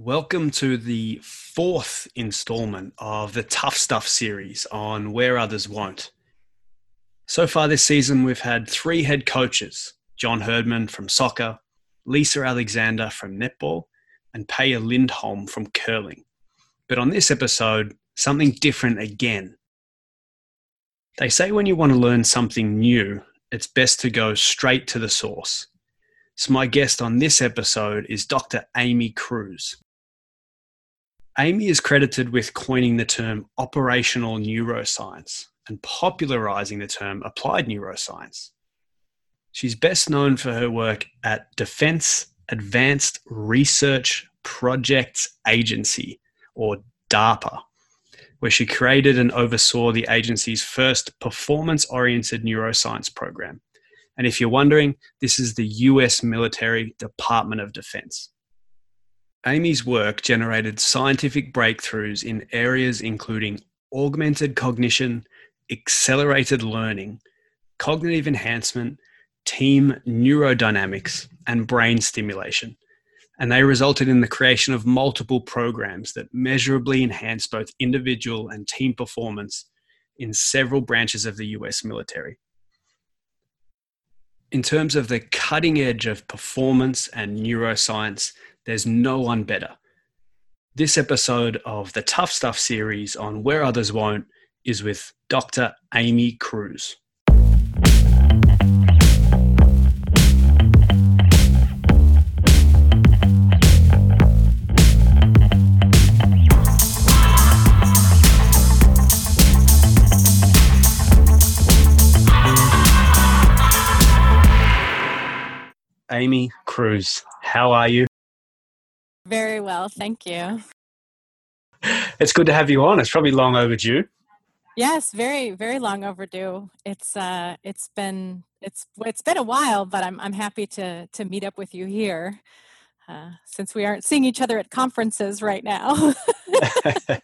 Welcome to the fourth installment of the Tough Stuff series on Where Others Won't. So far this season, we've had three head coaches John Herdman from soccer, Lisa Alexander from netball, and Peja Lindholm from curling. But on this episode, something different again. They say when you want to learn something new, it's best to go straight to the source. So, my guest on this episode is Dr. Amy Kruse. Amy is credited with coining the term operational neuroscience and popularizing the term applied neuroscience. She's best known for her work at Defense Advanced Research Projects Agency, or DARPA, where she created and oversaw the agency's first performance oriented neuroscience program. And if you're wondering, this is the US Military Department of Defense. Amy's work generated scientific breakthroughs in areas including augmented cognition, accelerated learning, cognitive enhancement, team neurodynamics, and brain stimulation. And they resulted in the creation of multiple programs that measurably enhance both individual and team performance in several branches of the US military. In terms of the cutting edge of performance and neuroscience, there's no one better. This episode of the Tough Stuff series on Where Others Won't is with Dr. Amy Kruse. Amy Kruse, how are you? Very well, thank you. It's good to have you on. It's probably long overdue. Yes, very, very long overdue. It's uh, it's been it's it's been a while, but I'm I'm happy to to meet up with you here, uh, since we aren't seeing each other at conferences right now.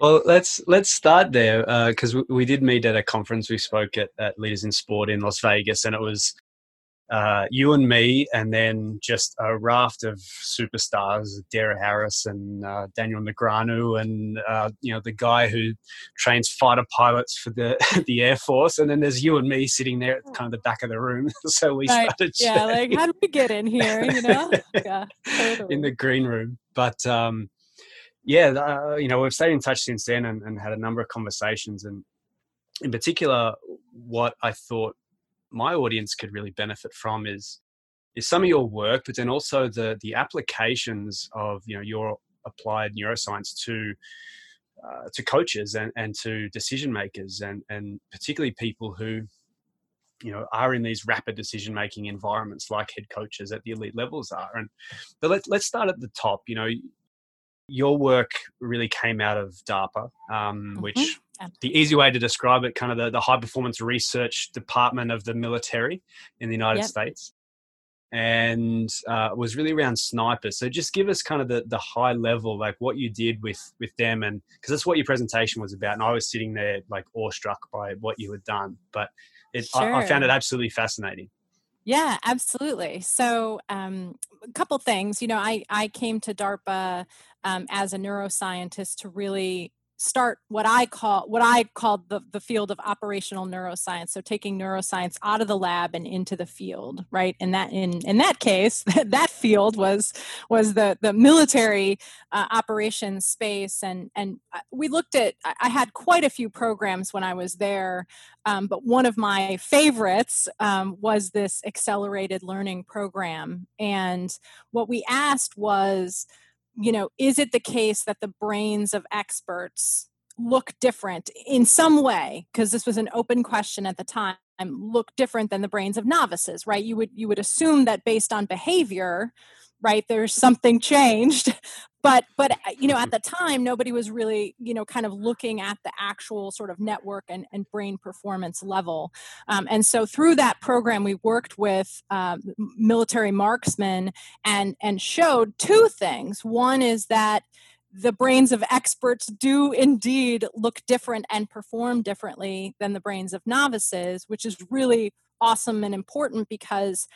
well, let's let's start there because uh, we, we did meet at a conference. We spoke at, at Leaders in Sport in Las Vegas, and it was uh, you and me, and then just a raft of superstars, Dara Harris and uh, Daniel Negreanu, and uh, you know the guy who trains fighter pilots for the the Air Force, and then there's you and me sitting there at kind of the back of the room. so we right. started. Yeah, like how did we get in here? You know, yeah, totally. in the green room, but. Um, yeah, uh, you know, we've stayed in touch since then and, and had a number of conversations. And in particular, what I thought my audience could really benefit from is is some of your work, but then also the the applications of you know your applied neuroscience to uh, to coaches and, and to decision makers and and particularly people who you know are in these rapid decision making environments like head coaches at the elite levels are and but let's let's start at the top you know your work really came out of DARPA, um, mm-hmm. which the easy way to describe it, kind of the, the high performance research department of the military in the United yep. States. And uh, was really around snipers. So just give us kind of the, the high level, like what you did with with them, and because that's what your presentation was about. And I was sitting there like awestruck by what you had done, but it, sure. I, I found it absolutely fascinating. Yeah, absolutely. So, um, a couple things. You know, I I came to DARPA um, as a neuroscientist to really start what I call what I called the, the field of operational neuroscience. So taking neuroscience out of the lab and into the field, right? And that in in that case, that field was was the the military uh, operations space, and and we looked at. I had quite a few programs when I was there, um, but one of my favorites um, was this accelerated learning program, and what we asked was you know, is it the case that the brains of experts look different in some way? Because this was an open question at the time look different than the brains of novices right you would you would assume that based on behavior right there's something changed but but uh, you know at the time nobody was really you know kind of looking at the actual sort of network and, and brain performance level. Um, and so through that program we worked with uh, military marksmen and and showed two things. One is that the brains of experts do indeed look different and perform differently than the brains of novices which is really awesome and important because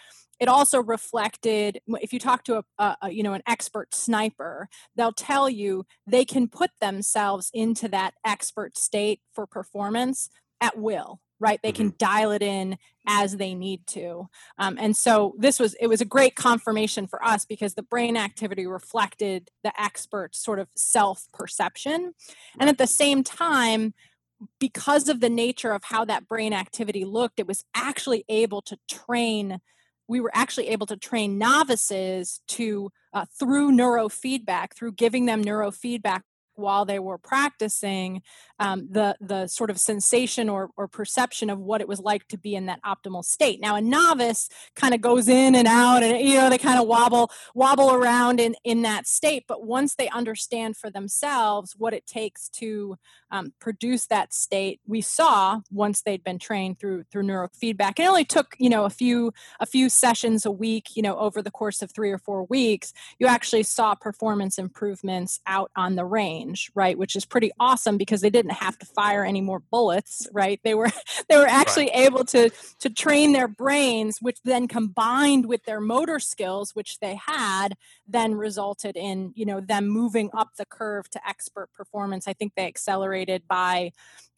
it also reflected if you talk to a, a, you know an expert sniper they'll tell you they can put themselves into that expert state for performance at will right? They can mm-hmm. dial it in as they need to. Um, and so this was it was a great confirmation for us because the brain activity reflected the expert's sort of self perception and at the same time because of the nature of how that brain activity looked it was actually able to train we were actually able to train novices to uh, through neurofeedback through giving them neurofeedback while they were practicing um, the the sort of sensation or, or perception of what it was like to be in that optimal state. Now a novice kind of goes in and out and you know they kind of wobble wobble around in in that state, but once they understand for themselves what it takes to um, produce that state, we saw once they'd been trained through through neurofeedback. It only took you know a few a few sessions a week, you know, over the course of three or four weeks. You actually saw performance improvements out on the range, right? Which is pretty awesome because they didn't didn't have to fire any more bullets right they were they were actually right. able to to train their brains which then combined with their motor skills which they had then resulted in you know them moving up the curve to expert performance i think they accelerated by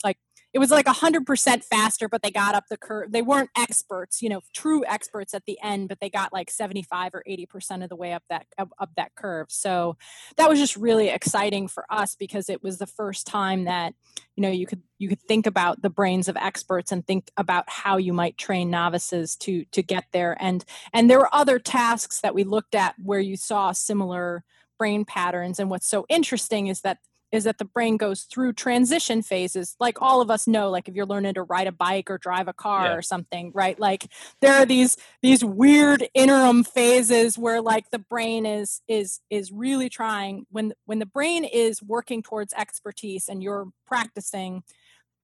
like it was like 100% faster but they got up the curve they weren't experts you know true experts at the end but they got like 75 or 80% of the way up that up, up that curve. So that was just really exciting for us because it was the first time that you know you could you could think about the brains of experts and think about how you might train novices to to get there. And and there were other tasks that we looked at where you saw similar brain patterns. And what's so interesting is that is that the brain goes through transition phases like all of us know like if you're learning to ride a bike or drive a car yeah. or something right like there are these these weird interim phases where like the brain is is is really trying when when the brain is working towards expertise and you're practicing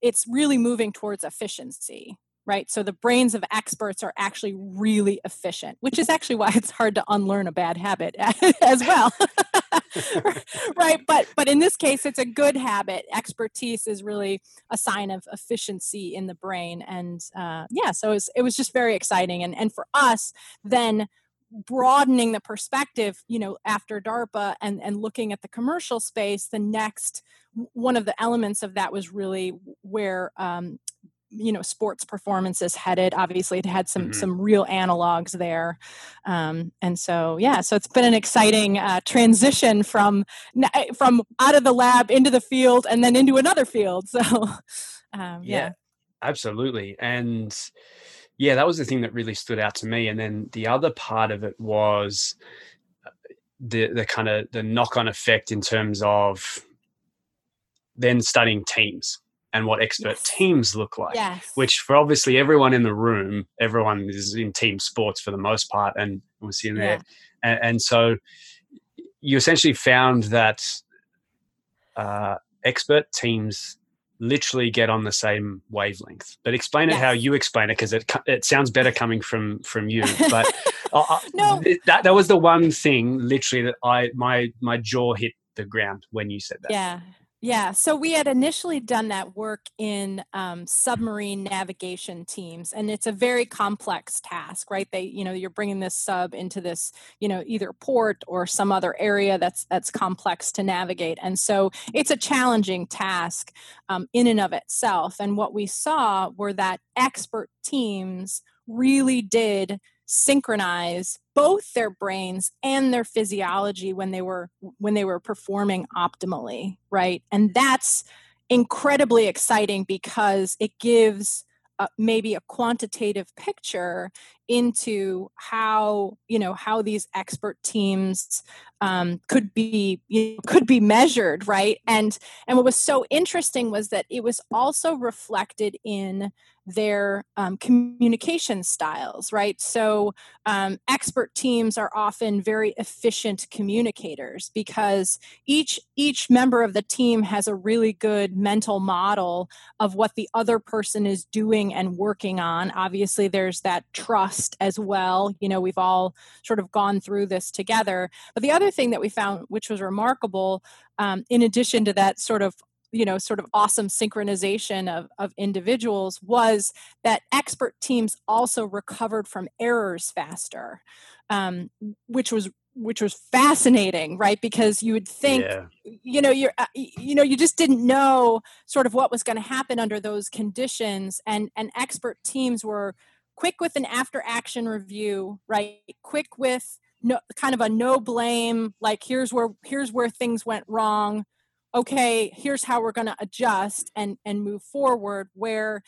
it's really moving towards efficiency right? So the brains of experts are actually really efficient, which is actually why it's hard to unlearn a bad habit as well. right, but but in this case it's a good habit. Expertise is really a sign of efficiency in the brain and uh, yeah, so it was, it was just very exciting and and for us then broadening the perspective you know after darpa and and looking at the commercial space the next one of the elements of that was really where um, you know sports performances headed. Obviously it had some mm-hmm. some real analogs there. Um, and so yeah so it's been an exciting uh, transition from eh, from out of the lab into the field and then into another field. So um, yeah. yeah. absolutely. And yeah that was the thing that really stood out to me. And then the other part of it was uh, the the kind of the knock on effect in terms of then studying teams and what expert yes. teams look like. Yes. Which for obviously everyone in the room, everyone is in team sports for the most part, and was in there, yeah. and, and, so you essentially found that uh, expert teams literally get on the same wavelength. But explain it how you explain it because it it sounds better coming from from you. But no. that that was the one thing literally that I my my jaw hit the ground when you said that. Yeah. Yeah, so we had initially done that work in um, submarine navigation teams, and it's a very complex task, right? They, you know, you're bringing this sub into this, you know, either port or some other area that's that's complex to navigate, and so it's a challenging task um, in and of itself. And what we saw were that expert teams really did synchronize both their brains and their physiology when they were when they were performing optimally right? And that's incredibly exciting because it gives uh, maybe a quantitative picture into how you know how these expert teams um, could be you know, could be measured right and and what was so interesting was that it was also reflected in their um, communication styles, right? So, um, expert teams are often very efficient communicators because each each member of the team has a really good mental model of what the other person is doing and working on. Obviously, there's that trust as well. You know, we've all sort of gone through this together. But the other thing that we found, which was remarkable, um, in addition to that sort of you know sort of awesome synchronization of, of individuals was that expert teams also recovered from errors faster um, which was which was fascinating right because you would think yeah. you know you're uh, you know you just didn't know sort of what was going to happen under those conditions and and expert teams were quick with an after action review right quick with no kind of a no blame like here's where here's where things went wrong okay here's how we're going to adjust and and move forward where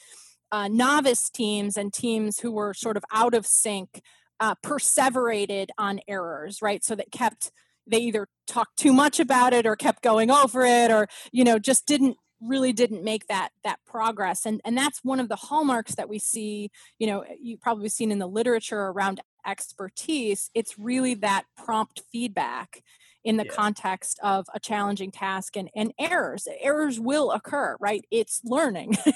uh, novice teams and teams who were sort of out of sync uh, perseverated on errors, right? So that kept they either talked too much about it or kept going over it, or you know just didn't really didn't make that that progress and and that's one of the hallmarks that we see you know you've probably seen in the literature around expertise. It's really that prompt feedback in the yeah. context of a challenging task and, and errors. Errors will occur right? It's learning.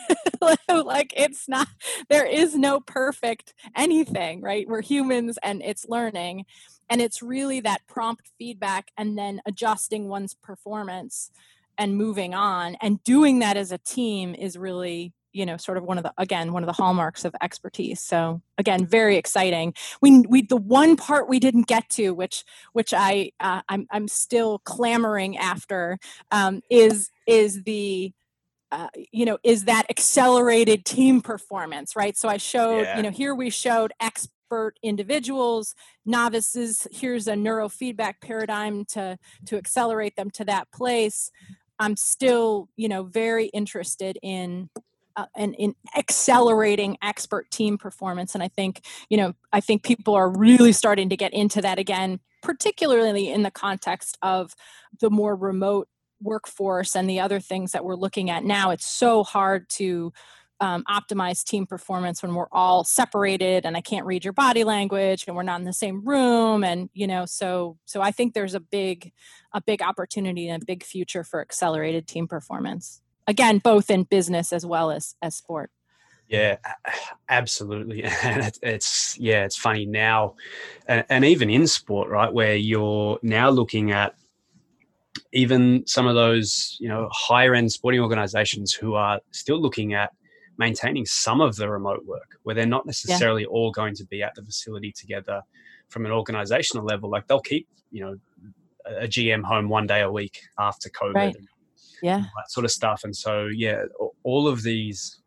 Like it's not there is no perfect anything right? We're humans and it's learning and it's really that prompt feedback and then adjusting one's performance and moving on and doing that as a team is really you know sort of one of the again one of the hallmarks of expertise. So again very exciting. We we the one part we didn't get to which which i uh, i'm i'm still clamoring after um, is is the uh, you know is that accelerated team performance right? So i showed yeah. you know here we showed expert individuals novices here's a neurofeedback paradigm to to accelerate them to that place i'm still you know very interested in uh, and in accelerating expert team performance and i think you know i think people are really starting to get into that again particularly in the context of the more remote workforce and the other things that we're looking at now. It's so hard to um, optimize team performance when we're all separated and i can't read your body language and we're not in the same room and you know so so i think there's a big a big opportunity and a big future for accelerated team performance. Again both in business as well as as sport. Yeah absolutely. And it's yeah it's funny now and, and even in sport right where you're now looking at even some of those you know higher end sporting organizations who are still looking at maintaining some of the remote work where they're not necessarily yeah. all going to be at the facility together from an organizational level like they'll keep you know a gm home one day a week after covid right. and, yeah that sort of stuff and so yeah all of these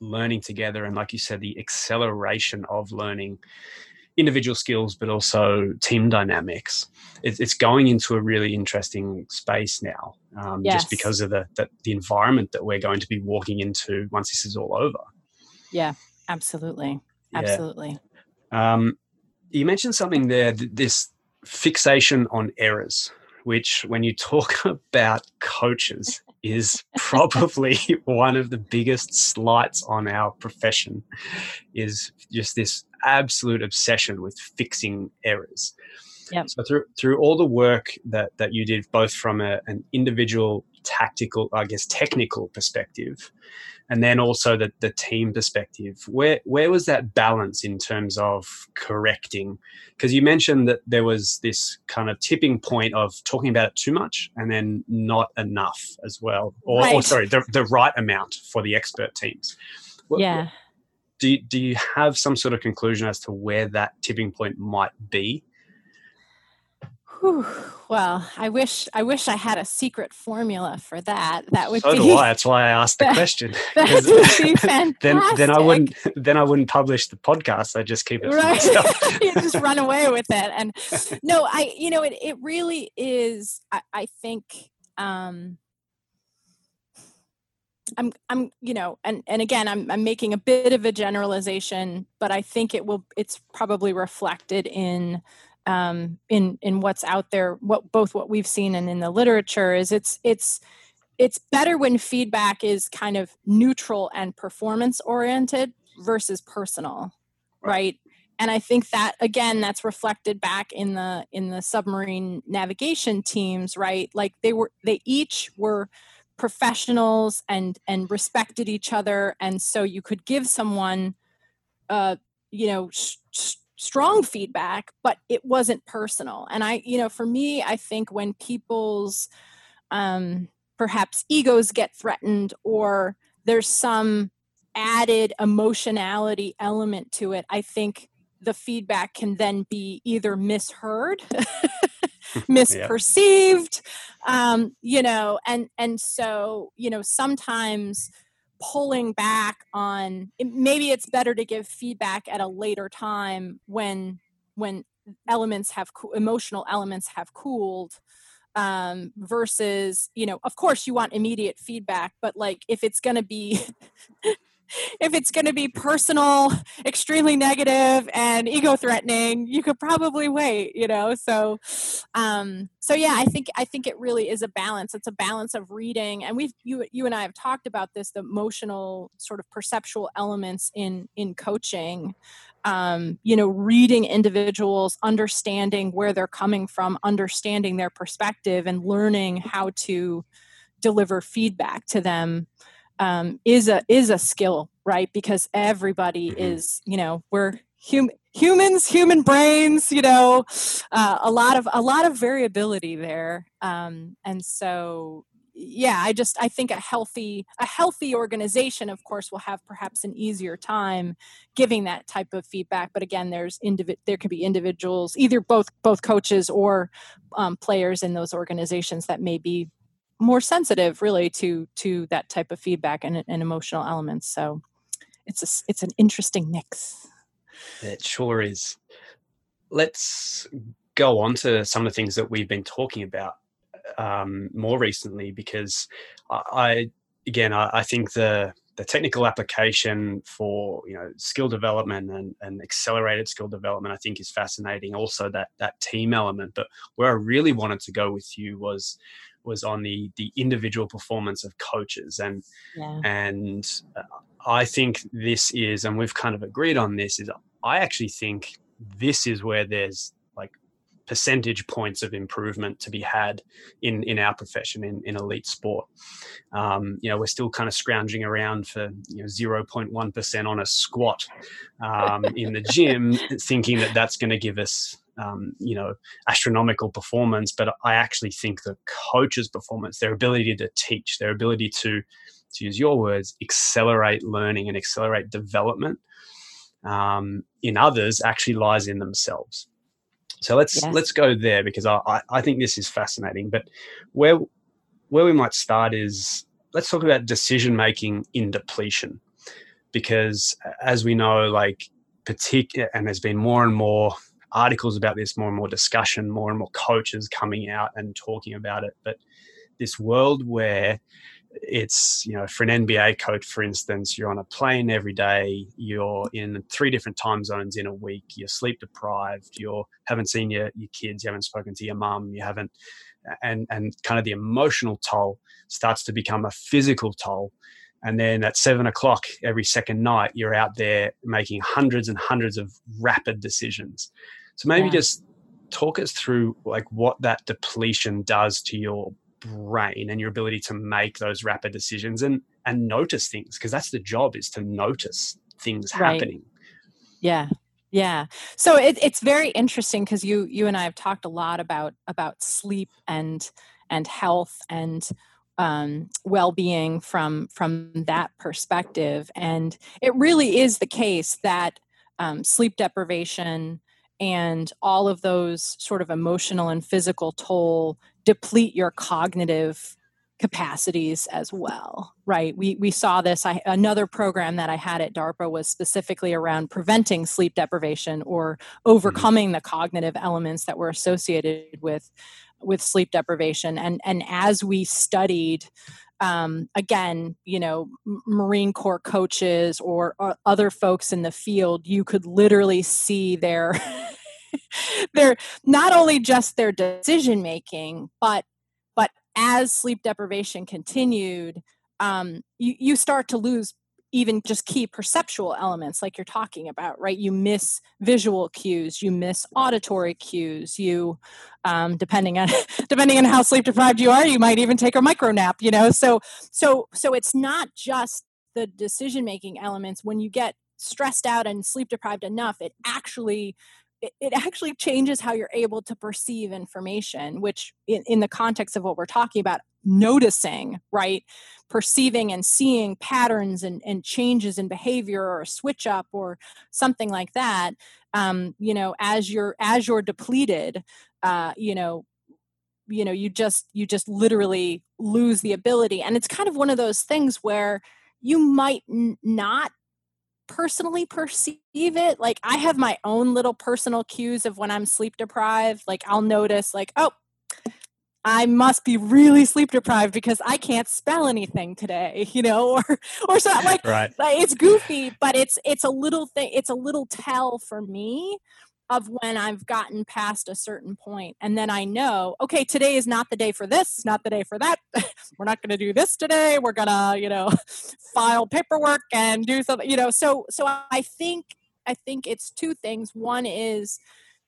learning together and like you said the acceleration of learning individual skills but also team dynamics it's going into a really interesting space now um, yes. just because of the, the, the environment that we're going to be walking into once this is all over yeah absolutely absolutely yeah. um, you mentioned something there this fixation on errors which when you talk about coaches is probably one of the biggest slights on our profession is just this absolute obsession with fixing errors Yep. So through through all the work that that you did, both from a, an individual tactical, I guess, technical perspective, and then also the, the team perspective, where where was that balance in terms of correcting? Because you mentioned that there was this kind of tipping point of talking about it too much and then not enough as well, or, right. or sorry, the, the right amount for the expert teams. Yeah. Do, do you have some sort of conclusion as to where that tipping point might be Whew. Well, I wish I wish I had a secret formula for that. That would so be. do I. That's why I asked the question. That would be fantastic. then, then I wouldn't. Then I wouldn't publish the podcast. I just keep it right. you just run away with it. And no, I. You know, it. It really is. I, I think. Um, I'm, I'm, you know, and and again, I'm, I'm making a bit of a generalization, but I think it will. It's probably reflected in um, in in what's out there, what both what we've seen and in the literature is it's it's it's better when feedback is kind of neutral and performance oriented versus personal, right. right? And I think that again, that's reflected back in the in the submarine navigation teams, right? Like they were they each were professionals and and respected each other, and so you could give someone, uh, you know. Sh- sh- strong feedback but it wasn't personal and i you know for me i think when people's um perhaps egos get threatened or there's some added emotionality element to it, I think the feedback can then be either misheard misperceived yeah. um, you know and and so you know sometimes pulling back on maybe it's better to give feedback at a later time when when elements have emotional elements have cooled um, versus you know of course you want immediate feedback but like if it's going to be if it's going to be personal, extremely negative, and ego threatening, you could probably wait. You know, so um, so yeah, I think I think it really is a balance. It's a balance of reading, and we've you you and I have talked about this, the emotional sort of perceptual elements in in coaching. Um, you know, reading individuals, understanding where they're coming from, understanding their perspective, and learning how to deliver feedback to them um, is a is a skill, right? Because everybody mm-hmm. is, you know, we're hum- humans, human brains, you know, uh, a lot of a lot of variability there, um, and so yeah i just i think a healthy a healthy organization of course will have perhaps an easier time giving that type of feedback but again there's individ there could be individuals either both both coaches or um, players in those organizations that may be more sensitive really to to that type of feedback and, and emotional elements so it's a, it's an interesting mix it sure is let's go on to some of the things that we've been talking about um, more recently because I, again I, I, think the the technical application for you know skill development and, and accelerated skill development I think is fascinating. Also that that team element, but where I really wanted to go with you was was on the the individual performance of coaches and yeah. and uh, I think this is and we've kind of agreed on this is I actually think this is where there's like percentage points of improvement to be had in in our profession in, in elite sport um, you know we're still kind of scrounging around for you know 0.1% on a squat um, in the gym thinking that that's going to give us um, you know astronomical performance but i actually think the coach's performance their ability to teach their ability to to use your words accelerate learning and accelerate development um, in others actually lies in themselves. So let's yes. let's go there because I, I, I think this is fascinating. But where where we might start is let's talk about decision making in depletion. Because as we know like particular and there's been more and more articles about this, more and more discussion, more and more coaches coming out and talking about it. But this world where it's you know for an NBA coach, for instance, you're on a plane every day, you're in three different time zones in a week, you're sleep deprived, you haven't seen your, your kids, you haven't spoken to your mum, you haven't and and kind of the emotional toll starts to become a physical toll. And then at seven o'clock every second night, you're out there making hundreds and hundreds of rapid decisions. So maybe yeah. just talk us through like what that depletion does to your brain and your ability to make those rapid decisions and and notice things because that's the job is to notice things right. happening. Yeah. Yeah. So it, it's very interesting because you you and I have talked a lot about about sleep and and health and um, well-being from from that perspective. And it really is the case that um, sleep deprivation and all of those sort of emotional and physical toll deplete your cognitive capacities as well right? We we saw this. I, another program that i had at darpa was specifically around preventing sleep deprivation or mm-hmm. overcoming the cognitive elements that were associated with with sleep deprivation. And and as we studied um, again, you know, Marine Corps coaches or, or, other folks in the field, you could literally see their their not only just their decision making, but but as sleep deprivation continued, um, you, you start to lose even just key perceptual elements like you're talking about right? You miss visual cues you miss auditory cues you um, depending on depending on how sleep deprived you are you might even take a micro nap you know? So so so it's not just the decision making elements. When you get stressed out and sleep deprived enough it actually it, it actually changes how you're able to perceive information which in, in the context of what we're talking about noticing right? Perceiving and seeing patterns and, and changes in behavior or a switch up or something like that um, you know as you're as you're depleted uh, you know you know you just you just literally lose the ability. And it's kind of one of those things where you might n- not personally perceive it like i have my own little personal cues of when i'm sleep deprived like i'll notice like oh i must be really sleep deprived because i can't spell anything today you know or or so like, right. it's goofy but it's it's a little thing it's a little tell for me of when I've gotten past a certain point. And then I know, okay, today is not the day for this, not the day for that. We're not going to do this today. We're going to, you know, file paperwork and do something, you know. So so I think I think it's two things. One is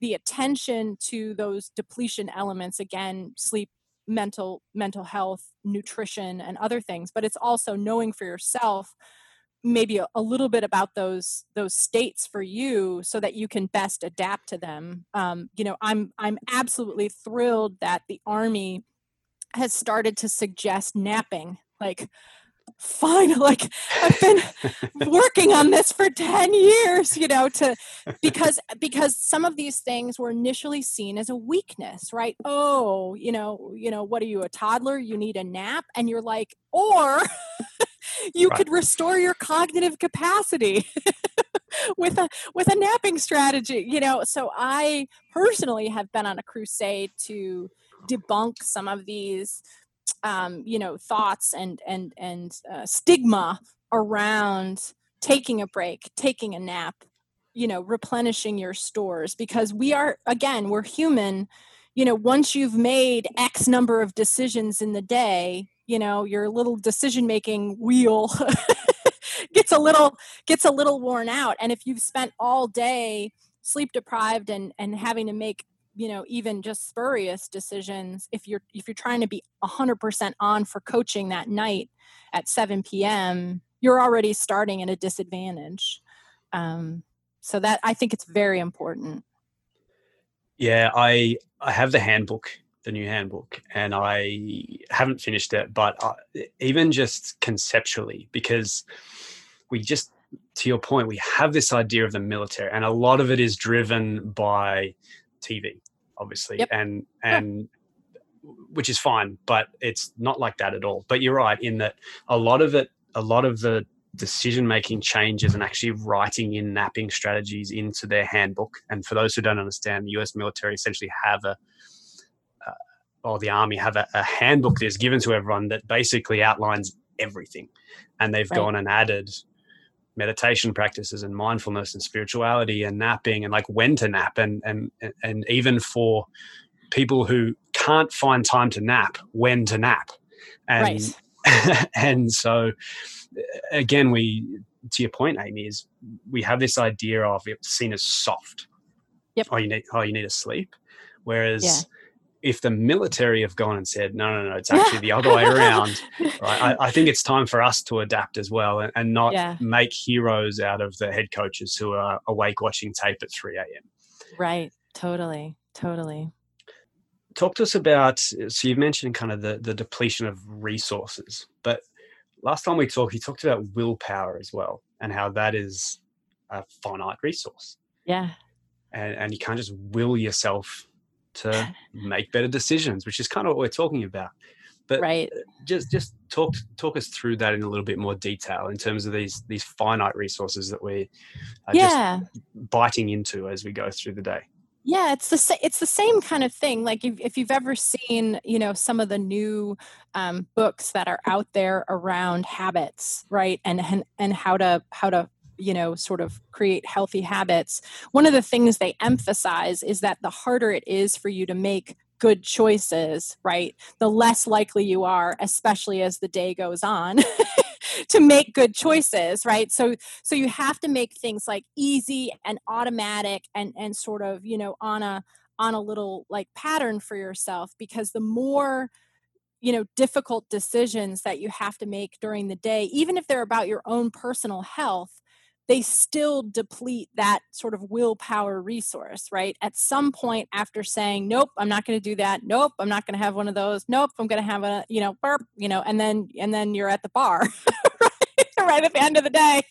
the attention to those depletion elements again, sleep, mental mental health, nutrition and other things, but it's also knowing for yourself maybe a, a, little bit about those those states for you so that you can best adapt to them. Um, you know i'm i'm absolutely thrilled that the army has started to suggest napping. Like fine like i've been working on this for 10 years you know to because because some of these things were initially seen as a weakness right? Oh you know you know what are you a toddler? You need a nap? And you're like or you right. could restore your cognitive capacity with a with a napping strategy you know so i personally have been on a crusade to debunk some of these um, you know thoughts and and and uh, stigma around taking a break taking a nap you know replenishing your stores because we are again we're human you know once you've made x number of decisions in the day you know your little decision making wheel gets a little gets a little worn out. And if you've spent all day sleep deprived and and having to make you know even just spurious decisions if you're if you're trying to be 100% on for coaching that night at 7 p.m you're already starting at a disadvantage. Um, so that i think it's very important. Yeah i i have the handbook the new handbook, and I haven't finished it. But I, even just conceptually, because we just, to your point, we have this idea of the military, and a lot of it is driven by TV, obviously, yep. and and. Which is fine, but it's not like that at all. But you're right in that a lot of it, a lot of the decision making changes and actually writing in napping strategies into their handbook. And for those who don't understand, the US military essentially have a or the army have a, a handbook that's given to everyone that basically outlines everything. And they've right. gone and added meditation practices and mindfulness and spirituality and napping and like when to nap and and and even for people who can't find time to nap when to nap and right. and so again we to your point amy is we have this idea of it seen as soft yep oh you need oh you need to sleep whereas yeah if the military have gone and said, no, no, no, it's actually the other way around, right? I, I, think it's time for us to adapt as well and, and not yeah. make heroes out of the head coaches who are awake watching tape at 3 a.m. Right. Totally. Totally. Talk to us about, so you've mentioned kind of the, the depletion of resources, but last time we talked, you talked about willpower as well and how that is a finite resource. Yeah. And, and you can't just will yourself to make better decisions, which is kind of what we're talking about. But right. just just talk talk us through that in a little bit more detail in terms of these these finite resources that we are yeah. just biting into as we go through the day. Yeah, it's the it's the same kind of thing. Like if, if you've ever seen, you know, some of the new um, books that are out there around habits, right, and and and how to how to you know sort of create healthy habits one of the things they emphasize is that the harder it is for you to make good choices right the less likely you are especially as the day goes on to make good choices right? So so you have to make things like easy and automatic and and sort of you know on a on a little like pattern for yourself because the more you know difficult decisions that you have to make during the day even if they're about your own personal health they still deplete that sort of willpower resource, right? At some point after saying, nope, I'm not going to do that. Nope, I'm not going to have one of those. Nope, I'm going to have a, you know, burp, you know, and then, and then you're at the bar. right at the end of the day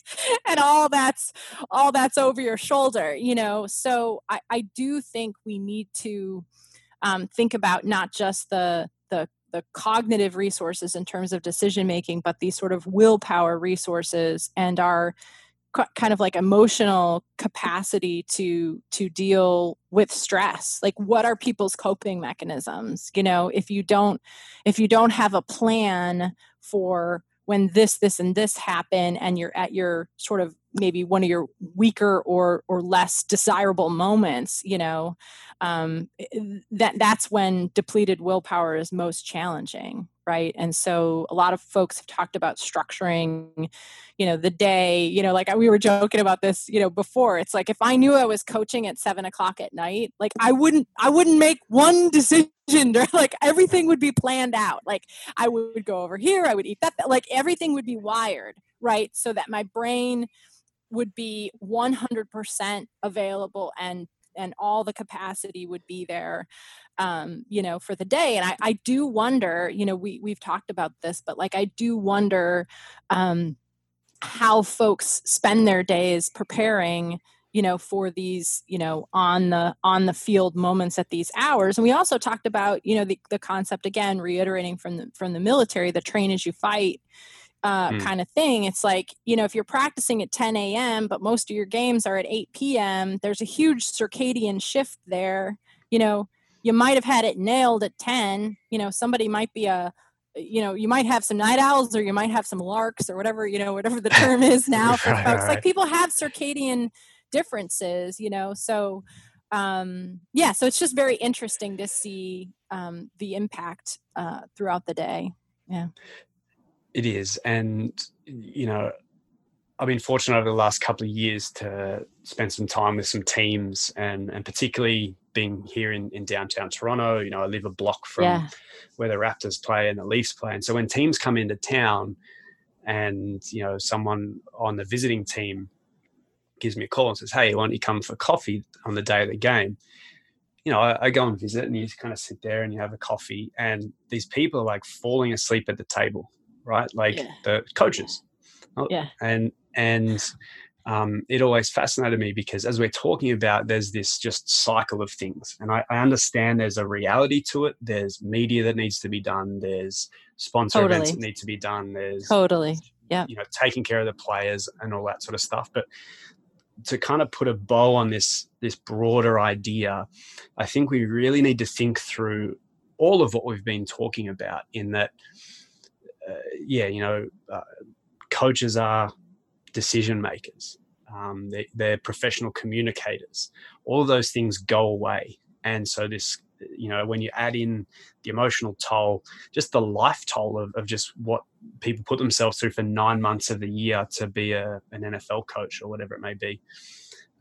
and all that's all that's over your shoulder you know so i, I do think we need to um, think about not just the the the cognitive resources in terms of decision making, but these sort of willpower resources and our kind of like emotional capacity to to deal with stress. Like what are people's coping mechanisms? You know if you don't if you don't have a plan for when this this and this happen and you're at your sort of maybe one of your weaker or or less desirable moments you know um, that that's when depleted willpower is most challenging right? And so a lot of folks have talked about structuring you know the day you know like we were joking about this you know before. It's like if i knew i was coaching at seven o'clock at night like i wouldn't i wouldn't make one decision like everything would be planned out. Like i would go over here i would eat that like everything would be wired right? So that my brain would be 100% available and and all the capacity would be there um, you know for the day and I, I do wonder you know we we've talked about this but like i do wonder um, how folks spend their days preparing you know for these you know on the on the field moments at these hours and we also talked about you know the, the concept again reiterating from the from the military the train as you fight uh, mm. kind of thing. It's like, you know, if you're practicing at 10 a.m., but most of your games are at 8 p.m., there's a huge circadian shift there. You know, you might have had it nailed at 10. You know, somebody might be a, you know, you might have some night owls or you might have some larks or whatever, you know, whatever the term is now for right, folks. Right. Like people have circadian differences, you know, so um yeah so it's just very interesting to see um the impact uh throughout the day yeah it is, and you know, I've been fortunate over the last couple of years to spend some time with some teams, and and particularly being here in, in downtown Toronto. You know, I live a block from yeah. where the Raptors play and the Leafs play, and so when teams come into town, and you know, someone on the visiting team gives me a call and says, "Hey, why don't you come for coffee on the day of the game?" You know, I, I go and visit, and you kind of sit there and you have a coffee, and these people are like falling asleep at the table right? Like yeah. the coaches. Yeah. And and um, it always fascinated me because as we're talking about, there's this just cycle of things, and I, I, understand there's a reality to it. There's media that needs to be done. There's sponsor totally. events that need to be done. There's totally, yeah, you know, taking care of the players and all that sort of stuff. But to kind of put a bow on this this broader idea, I think we really need to think through all of what we've been talking about. In that yeah, you know, uh, coaches are decision makers. Um, they, they're professional communicators. All of those things go away, and so this, you know, when you add in the emotional toll, just the life toll of, of just what people put themselves through for nine months of the year to be a, an NFL coach or whatever it may be.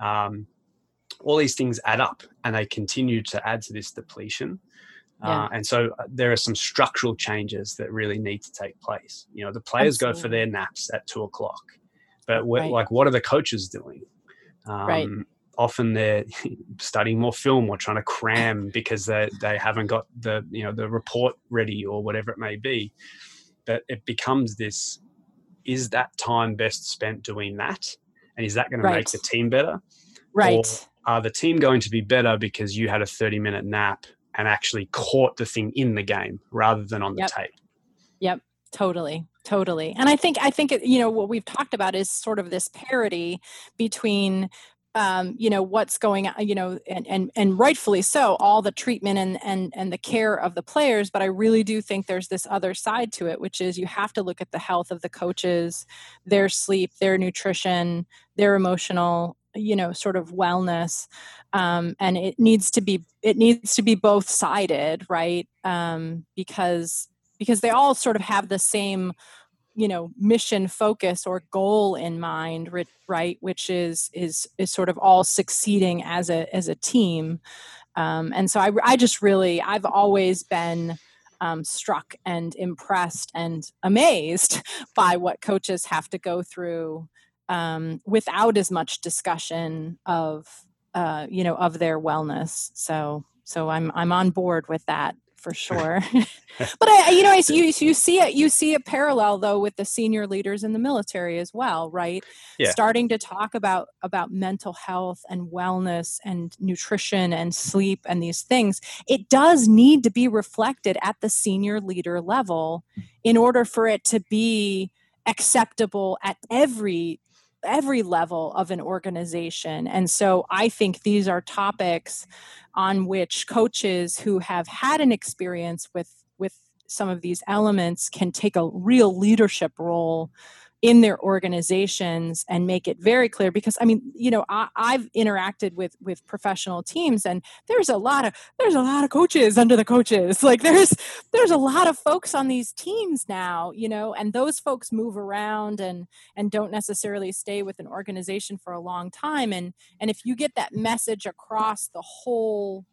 Um, all these things add up and they continue to add to this depletion. Yeah. Uh, and so uh, there are some structural changes that really need to take place. You know, the players Absolutely. go for their naps at two o'clock, but right. like, what are the coaches doing? Um, right. Often they're studying more film or trying to cram because they they haven't got the you know the report ready or whatever it may be. But it becomes this: is that time best spent doing that? And is that going right. to make the team better? Right. Or are the team going to be better because you had a 30 minute nap and actually caught the thing in the game rather than on the yep. tape. Yep, totally totally and i think i think you know what we've talked about is sort of this parity between um, you know what's going on you know and, and and rightfully so all the treatment and and and the care of the players but i really do think there's this other side to it which is you have to look at the health of the coaches their sleep their nutrition their emotional you know sort of wellness um, and it needs to be it needs to be both sided right? Um, because because they all sort of have the same you know mission focus or goal in mind right? Which is is is sort of all succeeding as a as a team. Um, and so I, I just really i've always been um, struck and impressed and amazed by what coaches have to go through um, without as much discussion of uh, you know of their wellness so so i'm i'm on board with that for sure. but I, you know, I, you you see it. You see a parallel though with the senior leaders in the military as well, right? Yeah. Starting to talk about about mental health and wellness and nutrition and sleep and these things. It does need to be reflected at the senior leader level in order for it to be acceptable at every every level of an organization. And so I think these are topics on which coaches who have had an experience with with some of these elements can take a real leadership role in their organizations and make it very clear because i mean you know I, have interacted with with professional teams and there's a lot of there's a lot of coaches under the coaches. Like there's there's a lot of folks on these teams now you know and those folks move around and and don't necessarily stay with an organization for a long time. And and if you get that message across the whole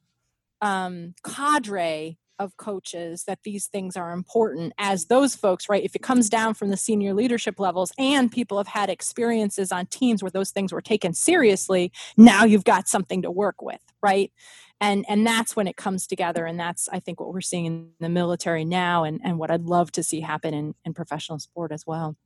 um, cadre of coaches that these things are important as those folks right? If it comes down from the senior leadership levels and people have had experiences on teams where those things were taken seriously now you've got something to work with right? And and that's when it comes together and that's i think what we're seeing in the military now and and what i'd love to see happen in in professional sport as well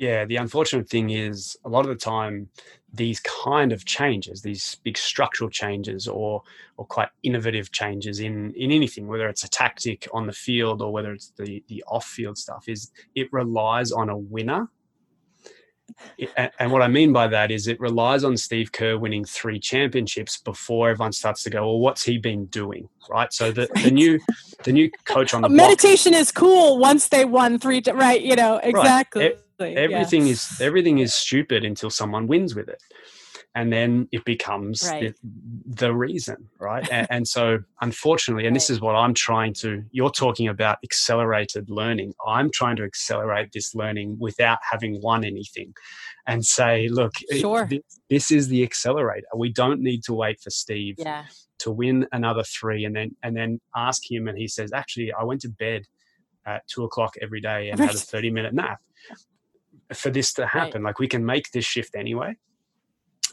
yeah, the unfortunate thing is a lot of the time these kind of changes, these big structural changes or or quite innovative changes in in anything, whether it's a tactic on the field or whether it's the the off field stuff, is it relies on a winner. and what I mean by that is it relies on Steve Kerr winning three championships before everyone starts to go, well, what's he been doing, right? So the, the new the new coach on the meditation block, is cool once they won three, right? You know exactly. Right everything yeah. is everything is stupid until someone wins with it and then it becomes right. the, the, reason right and, and, so unfortunately and right. this is what i'm trying to you're talking about accelerated learning i'm trying to accelerate this learning without having won anything and say look sure. this, this is the accelerator we don't need to wait for steve yeah. to win another three and then and then ask him and he says actually i went to bed at two o'clock every day and right. had a 30 minute nap for this to happen. Right. Like we can make this shift anyway.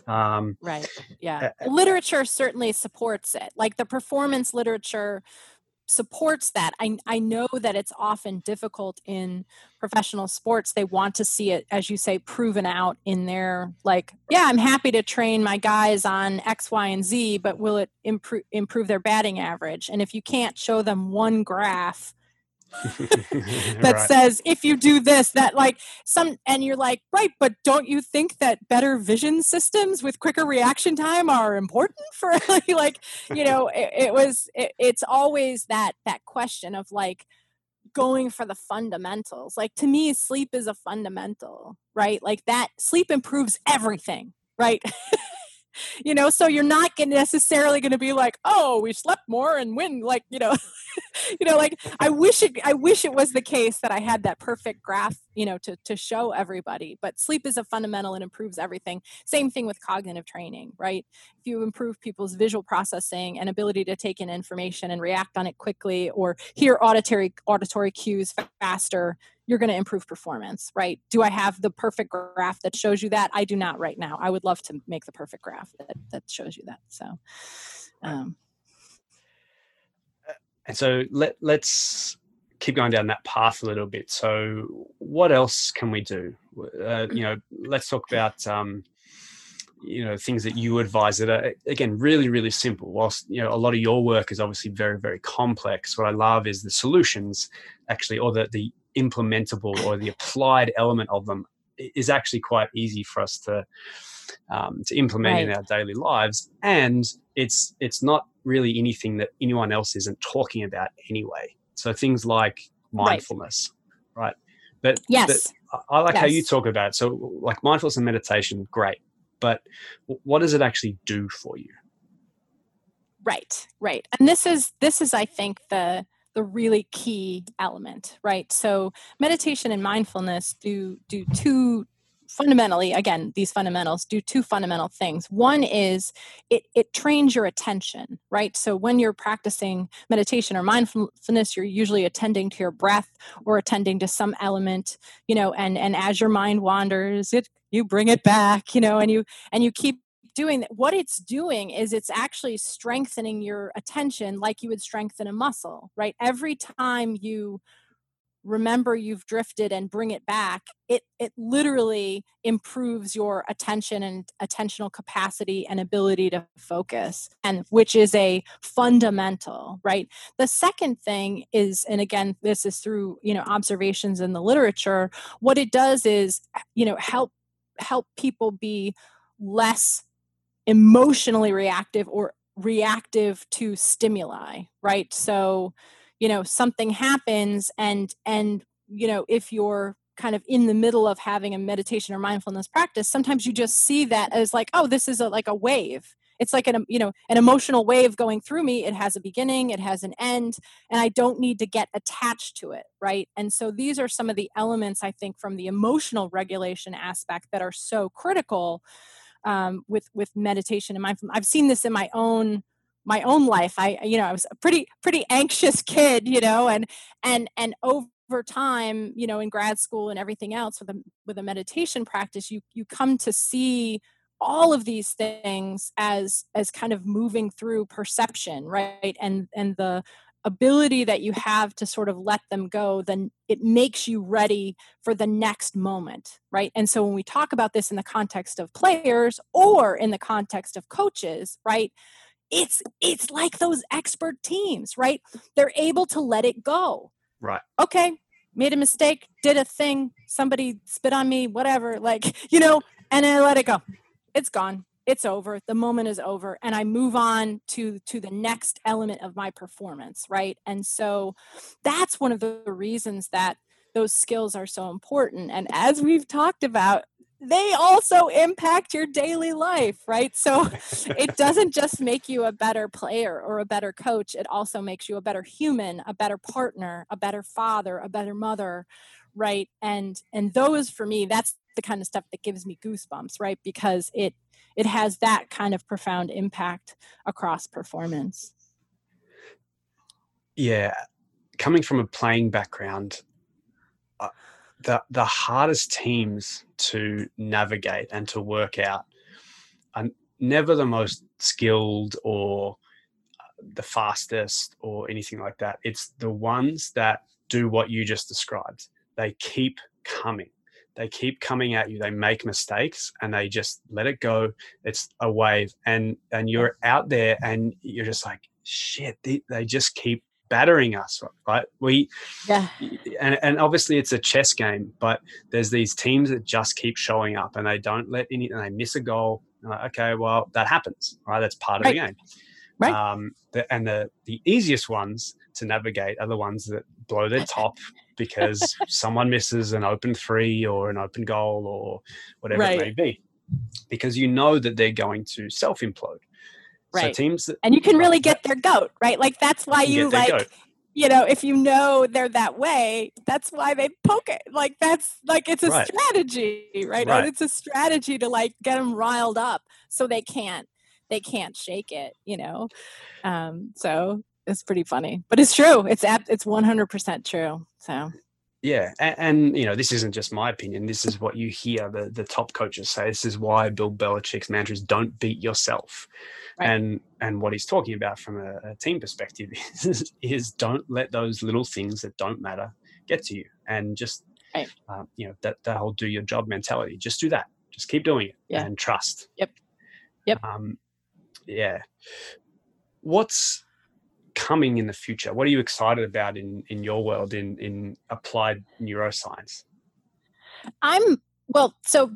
Um, right. Yeah. Uh, literature certainly supports it. Like the performance literature supports that. I, I know that it's often difficult in professional sports. They want to see it, as you say, proven out in their, like, yeah, I'm happy to train my guys on X, Y, and Z, but will it improve, improve their batting average? And if you can't show them one graph that right. says if you do this that like some and you're like right but don't you think that better vision systems with quicker reaction time are important for like you know it, it was it, it's always that that question of like going for the fundamentals. Like to me sleep is a fundamental right? Like that sleep improves everything right you know so you're not necessarily going to be like oh we slept more and win like you know you know like i wish it i wish it was the case that i had that perfect graph you know to to show everybody but sleep is a fundamental and improves everything same thing with cognitive training right if you improve people's visual processing and ability to take in information and react on it quickly or hear auditory auditory cues faster you're going to improve performance, right? Do I have the perfect graph that shows you that? I do not right now. I would love to make the perfect graph that, that shows you that. So, um, and so let let's keep going down that path a little bit. So, what else can we do? Uh, you know, let's talk about um, you know things that you advise that are again really really simple whilst you know a lot of your work is obviously very very complex what i love is the solutions actually or the the implementable or the applied element of them is actually quite easy for us to um, to implement right. in our daily lives and it's it's not really anything that anyone else isn't talking about anyway so things like mindfulness right, right? but yes. But i like yes. how you talk about it. So like mindfulness and meditation great. But what does it actually do for you? Right right. And this is this is i think the the really key element right? So meditation and mindfulness do do two fundamentally again these fundamentals do two fundamental things. One is it, it trains your attention right? So when you're practicing meditation or mindfulness you're usually attending to your breath or attending to some element you know and and as your mind wanders it you bring it back you know and you and you keep doing that. What it's doing is it's actually strengthening your attention like you would strengthen a muscle right? Every time you remember you've drifted and bring it back it it literally improves your attention and attentional capacity and ability to focus and which is a fundamental right? The second thing is and again this is through you know observations in the literature what it does is you know help help people be less emotionally reactive or reactive to stimuli right? So you know something happens and and you know if you're kind of in the middle of having a meditation or mindfulness practice sometimes you just see that as like oh this is a, like a wave. It's like an you know an emotional wave going through me. It has a beginning it has an end and i don't need to get attached to it right? And so these are some of the elements i think from the emotional regulation aspect that are so critical um, with with meditation and mindfulness. I've seen this in my own my own life. I you know i was a pretty pretty anxious kid you know and and and over time you know in grad school and everything else with a with a meditation practice you you come to see all of these things as as kind of moving through perception right? And and the ability that you have to sort of let them go then it makes you ready for the next moment right? And so when we talk about this in the context of players or in the context of coaches right it's it's like those expert teams right? They're able to let it go. Right. Okay made a mistake did a thing somebody spit on me whatever like you know and i let it go. It's gone. It's over. The moment is over and i move on to to the next element of my performance right? And so that's one of the reasons that those skills are so important. And as we've talked about they also impact your daily life, right? So it doesn't just make you a better player or a better coach, it also makes you a better human, a better partner, a better father, a better mother, right? And and those for me, that's the kind of stuff that gives me goosebumps, right? Because it it has that kind of profound impact across performance. Yeah, coming from a playing background, the the hardest teams to navigate and to work out are never the most skilled or uh, the fastest or anything like that. It's the ones that do what you just described. They keep coming. They keep coming at you. They make mistakes and they just let it go. It's a wave, and and you're out there and you're just like, shit. They, they just keep battering us, right? We, yeah, and, and obviously it's a chess game, but there's these teams that just keep showing up and they don't let any, and they miss a goal. Like, okay, well that happens, right? That's part of the game, right? Um, the, and the the easiest ones to navigate are the ones that blow their top because someone misses an open three or an open goal or whatever right. it may be, because you know that they're going to self implode Right. So teams that, and you can really get their goat, right? Like that's why you like goat. you know, if you know they're that way, that's why they poke it. Like that's like it's a right. strategy, right? right? It's a strategy to like get them riled up so they can't they can't shake it, you know. Um so it's pretty funny. But it's true. It's it's 100% true. So yeah, and, and, you know this isn't just my opinion. This is what you hear the the top coaches say. This is why Bill Belichick's mantra is "Don't beat yourself," right. and and what he's talking about from a, a team perspective is, is, don't let those little things that don't matter get to you, and just right. uh, you know that that whole do your job mentality. Just do that. Just keep doing it yeah. and trust. Yep. Yep. Um, yeah. What's coming in the future? What are you excited about in in your world in in applied neuroscience? I'm well, so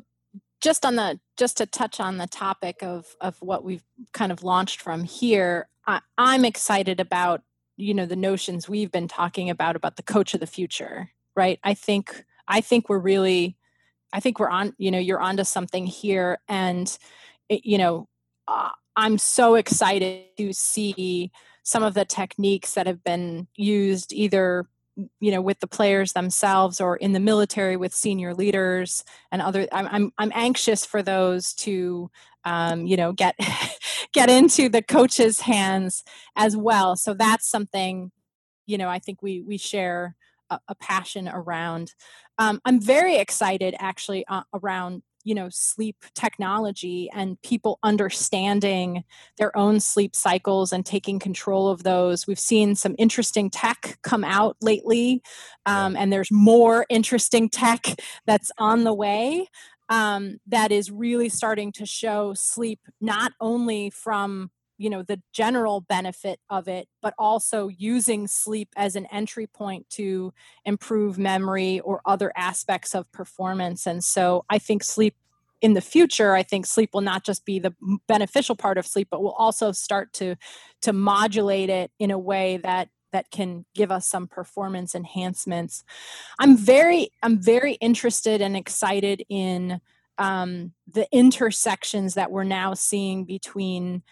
just on the just to touch on the topic of of what we've kind of launched from here, I, I'm excited about you know the notions we've been talking about about the coach of the future, right? I think I think we're really I think we're on you know you're onto something here, and it, you know uh, I'm so excited to see some of the techniques that have been used either you know with the players themselves or in the military with senior leaders and other i'm i'm, I'm anxious for those to um, you know get get into the coaches hands as well. So that's something you know i think we we share a, a passion around. Um, i'm very excited actually uh, around you know sleep technology and people understanding their own sleep cycles and taking control of those. We've seen some interesting tech come out lately um, and there's more interesting tech that's on the way um, that is really starting to show sleep not only from you know the general benefit of it but also using sleep as an entry point to improve memory or other aspects of performance. And so i think sleep in the future i think sleep will not just be the beneficial part of sleep but will also start to to modulate it in a way that that can give us some performance enhancements. I'm very i'm very interested and excited in um, the intersections that we're now seeing between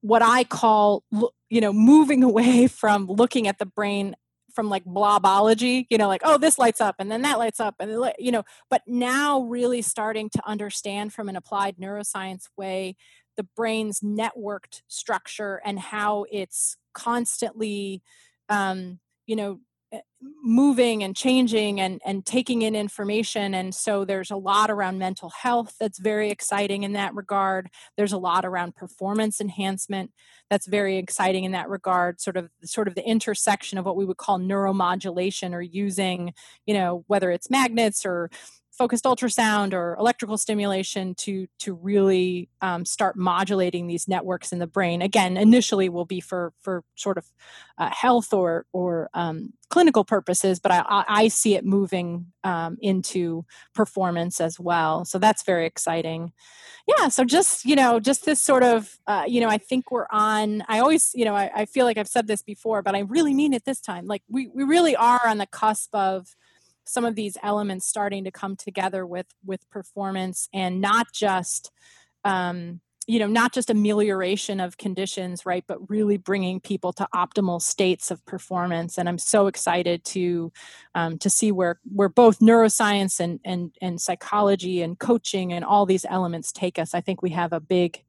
what I call, you know, moving away from looking at the brain from like blobology, you know, like, oh, this lights up and then that lights up and, you know, but now really starting to understand from an applied neuroscience way the brain's networked structure and how it's constantly, um, you know, Eh, moving and changing and and taking in information. And so there's a lot around mental health that's very exciting in that regard. There's a lot around performance enhancement that's very exciting in that regard sort of sort of the intersection of what we would call neuromodulation or using you know whether it's magnets or focused ultrasound or electrical stimulation to to really um, start modulating these networks in the brain. Again, initially will be for for sort of uh, health or or um, clinical purposes, but I, I see it moving um, into performance as well. So that's very exciting. Yeah. So just you know, just this sort of uh, you know, I think we're on. I always you know, I, I feel like I've said this before, but I really mean it this time. Like we we really are on the cusp of some of these elements starting to come together with with performance and not just um, you know not just amelioration of conditions right but really bringing people to optimal states of performance. And i'm so excited to um, to see where where both neuroscience and and and psychology and coaching and all these elements take us. I think we have a big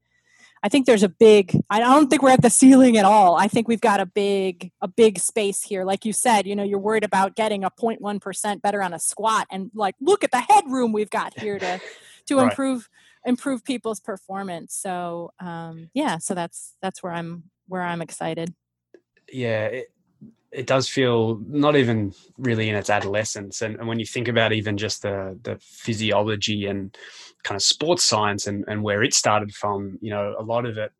I think there's a big I don't think we're at the ceiling at all. I think we've got a big a big space here. Like you said, you know, you're worried about getting a 0.1% better on a squat and like look at the headroom we've got here to to right. improve improve people's performance. So, um yeah, so that's that's where I'm where I'm excited. Yeah, it, it does feel not even really in its adolescence and, and when you think about even just the the physiology and kind of sports science and, and where it started from, you know, a lot of it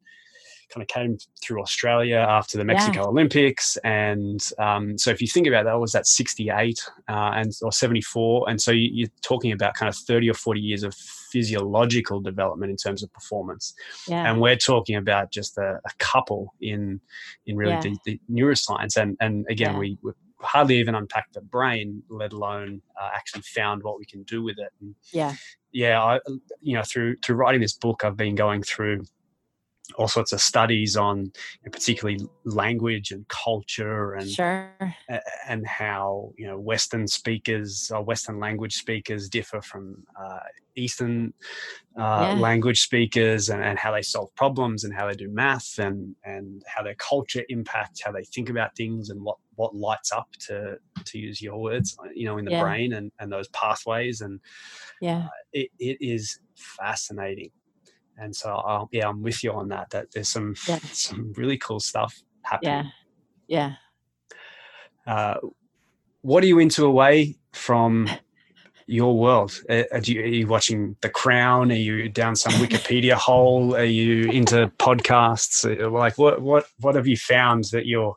kind of came through Australia after the Mexico yeah. Olympics. And um, so if you think about that, was that 68 uh, and or 74. And so you, are talking about kind of 30 or 40 years of physiological development in terms of performance. Yeah. And we're talking about just a, a couple in in really yeah. the, the, neuroscience. And and again, we, we hardly even unpacked the brain, let alone uh, actually found what we can do with it. And yeah yeah, I, you know, through through writing this book, I've been going through all sorts of studies on you know, particularly language and culture and sure. and how you know Western speakers or Western language speakers differ from uh, Eastern uh, yeah. language speakers and, and how they solve problems and how they do math and and how their culture impacts how they think about things and what what lights up to to use your words you know in the yeah. brain and and those pathways and yeah uh, it, it is fascinating and so I'll, yeah i'm with you on that that there's some yeah. some really cool stuff happening. Yeah. Yeah. Uh, what are you into away from your world? Uh, are, you, are you watching the crown? Are you down some wikipedia hole? Are you into podcasts? Uh, like what what what have you found that you're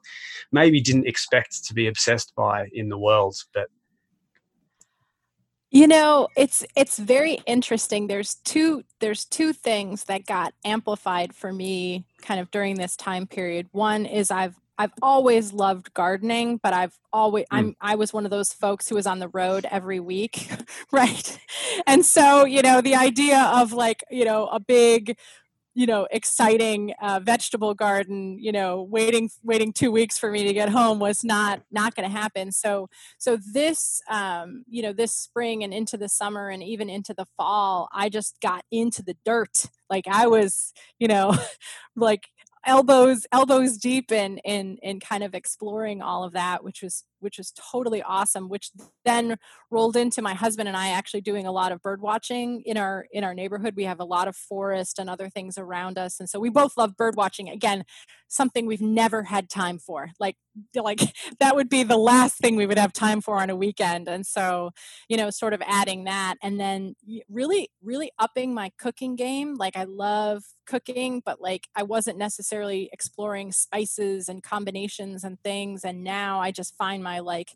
maybe didn't expect to be obsessed by in the world but you know, it's it's very interesting. There's two there's two things that got amplified for me kind of during this time period. One is I've I've always loved gardening, but I've always mm. I'm I was one of those folks who was on the road every week, right? And so, you know, the idea of like, you know, a big you know exciting uh, vegetable garden you know waiting waiting two weeks for me to get home was not not going to happen. So so this um, you know this spring and into the summer and even into the fall i just got into the dirt. Like i was you know like elbows elbows deep in in in kind of exploring all of that which was which was totally awesome which then rolled into my husband and I actually doing a lot of bird watching in our in our neighborhood. We have a lot of forest and other things around us and so we both love bird watching. Again something we've never had time for. Like like that would be the last thing we would have time for on a weekend and so you know sort of adding that and then really really upping my cooking game. Like I love cooking but like I wasn't necessarily exploring spices and combinations and things and now I just find my like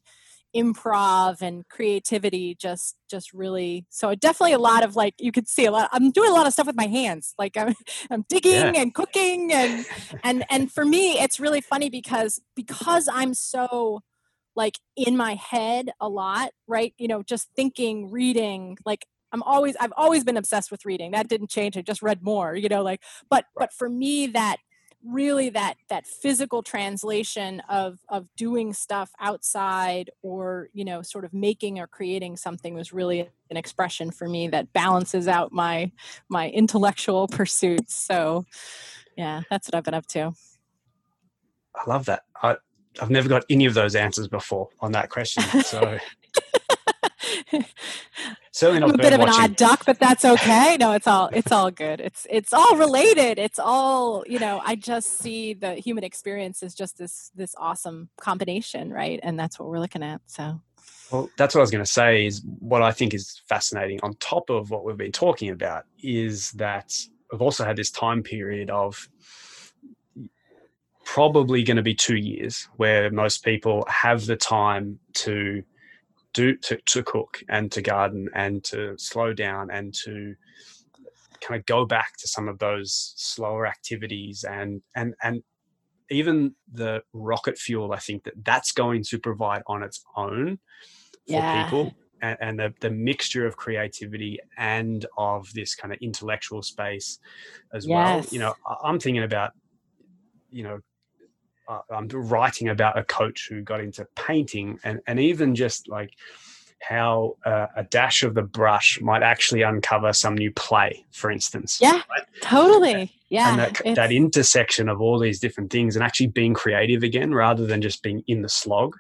improv and creativity just just really so definitely a lot of like you could see a lot i'm doing a lot of stuff with my hands. Like i'm, I'm digging yeah. and cooking and and and for me it's really funny because because i'm so like in my head a lot right? You know just thinking reading like i'm always i've always been obsessed with reading. That didn't change. I just read more you know like but but for me that really that that physical translation of of doing stuff outside or you know sort of making or creating something was really an expression for me that balances out my my intellectual pursuits. So yeah that's what i've been up to. I love that. I i've never got any of those answers before on that question so Certainly not. I'm a bit of an odd duck, but that's okay. No, it's all it's all good. It's it's all related. It's all you know. I just see the human experience as just this this awesome combination, right? And that's what we're looking at. So. Well, that's what I was going to say. Is what I think is fascinating. On top of what we've been talking about, is that we've also had this time period of probably going to be two years where most people have the time to do to, to cook and to garden and to slow down and to kind of go back to some of those slower activities and and and even the rocket fuel i think that that's going to provide on its own for yeah. people and, and, the, the mixture of creativity and of this kind of intellectual space as yes. well you know i'm thinking about you know I'm writing about a coach who got into painting and, and even just like how uh, a dash of the brush might actually uncover some new play, for instance. Yeah, right? totally. Yeah. And that, that intersection of all these different things and actually being creative again rather than just being in the slog.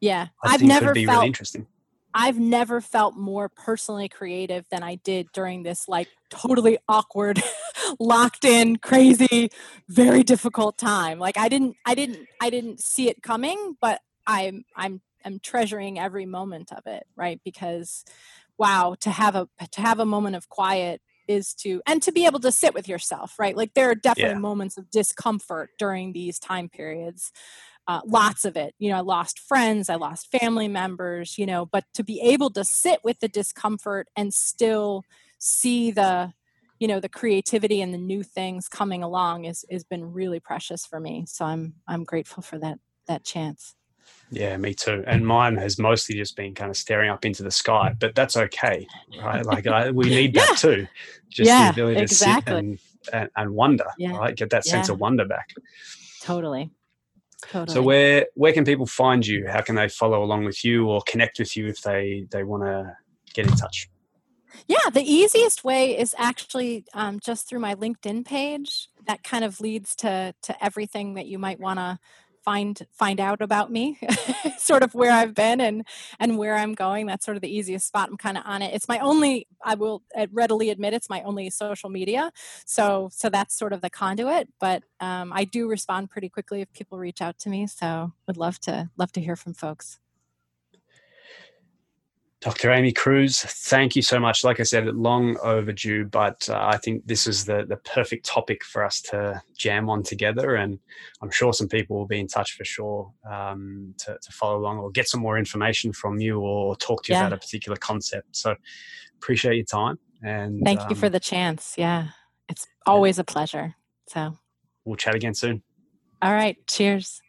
Yeah. I have never be felt, really interesting. I've never felt more personally creative than I did during this like totally awkward, locked in, crazy, very difficult time. Like I didn't I didn't I didn't see it coming, but I'm I'm I'm treasuring every moment of it, right? Because wow, to have a to have a moment of quiet is to and to be able to sit with yourself, right? Like there are definitely yeah. moments of discomfort during these time periods uh, lots of it. You know, I lost friends, I lost family members, you know, but to be able to sit with the discomfort and still see the you know the creativity and the new things coming along is has been really precious for me. So i'm i'm grateful for that that chance. Yeah me too. And mine has mostly just been kind of staring up into the sky but that's okay right? Like I, we need yeah. that too. Just yeah, the ability to exactly. sit and, and, and wonder yeah. right? Get that sense of wonder back. Totally Totally. So where where can people find you? How can they follow along with you or connect with you if they they want to get in touch? Yeah, the easiest way is actually um, just through my LinkedIn page. That kind of leads to to everything that you might want to find find out about me sort of where i've been and and where i'm going that's sort of the easiest spot i'm kind of on it. It's my only i will readily admit it's my only social media so so that's sort of the conduit but um, i do respond pretty quickly if people reach out to me so would love to love to hear from folks Dr. Amy Kruse, thank you so much. Like I said, long overdue, but uh, I think this is the, the perfect topic for us to jam on together. And I'm sure some people will be in touch for sure um, to, to, follow along or get some more information from you or talk to you yeah. about a particular concept. So appreciate your time. And thank um, you for um, the chance. Yeah, it's always a pleasure. So we'll chat again soon. All right. Cheers.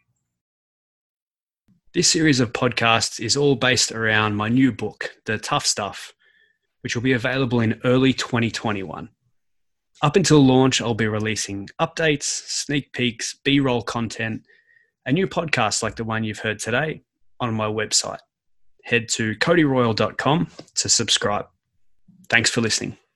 This series of podcasts is all based around my new book, The Tough Stuff, which will be available in early 2021. Up until launch, I'll be releasing updates, sneak peeks, B roll content, and new podcasts like the one you've heard today on my website. Head to codyroyle.com to subscribe. Thanks for listening.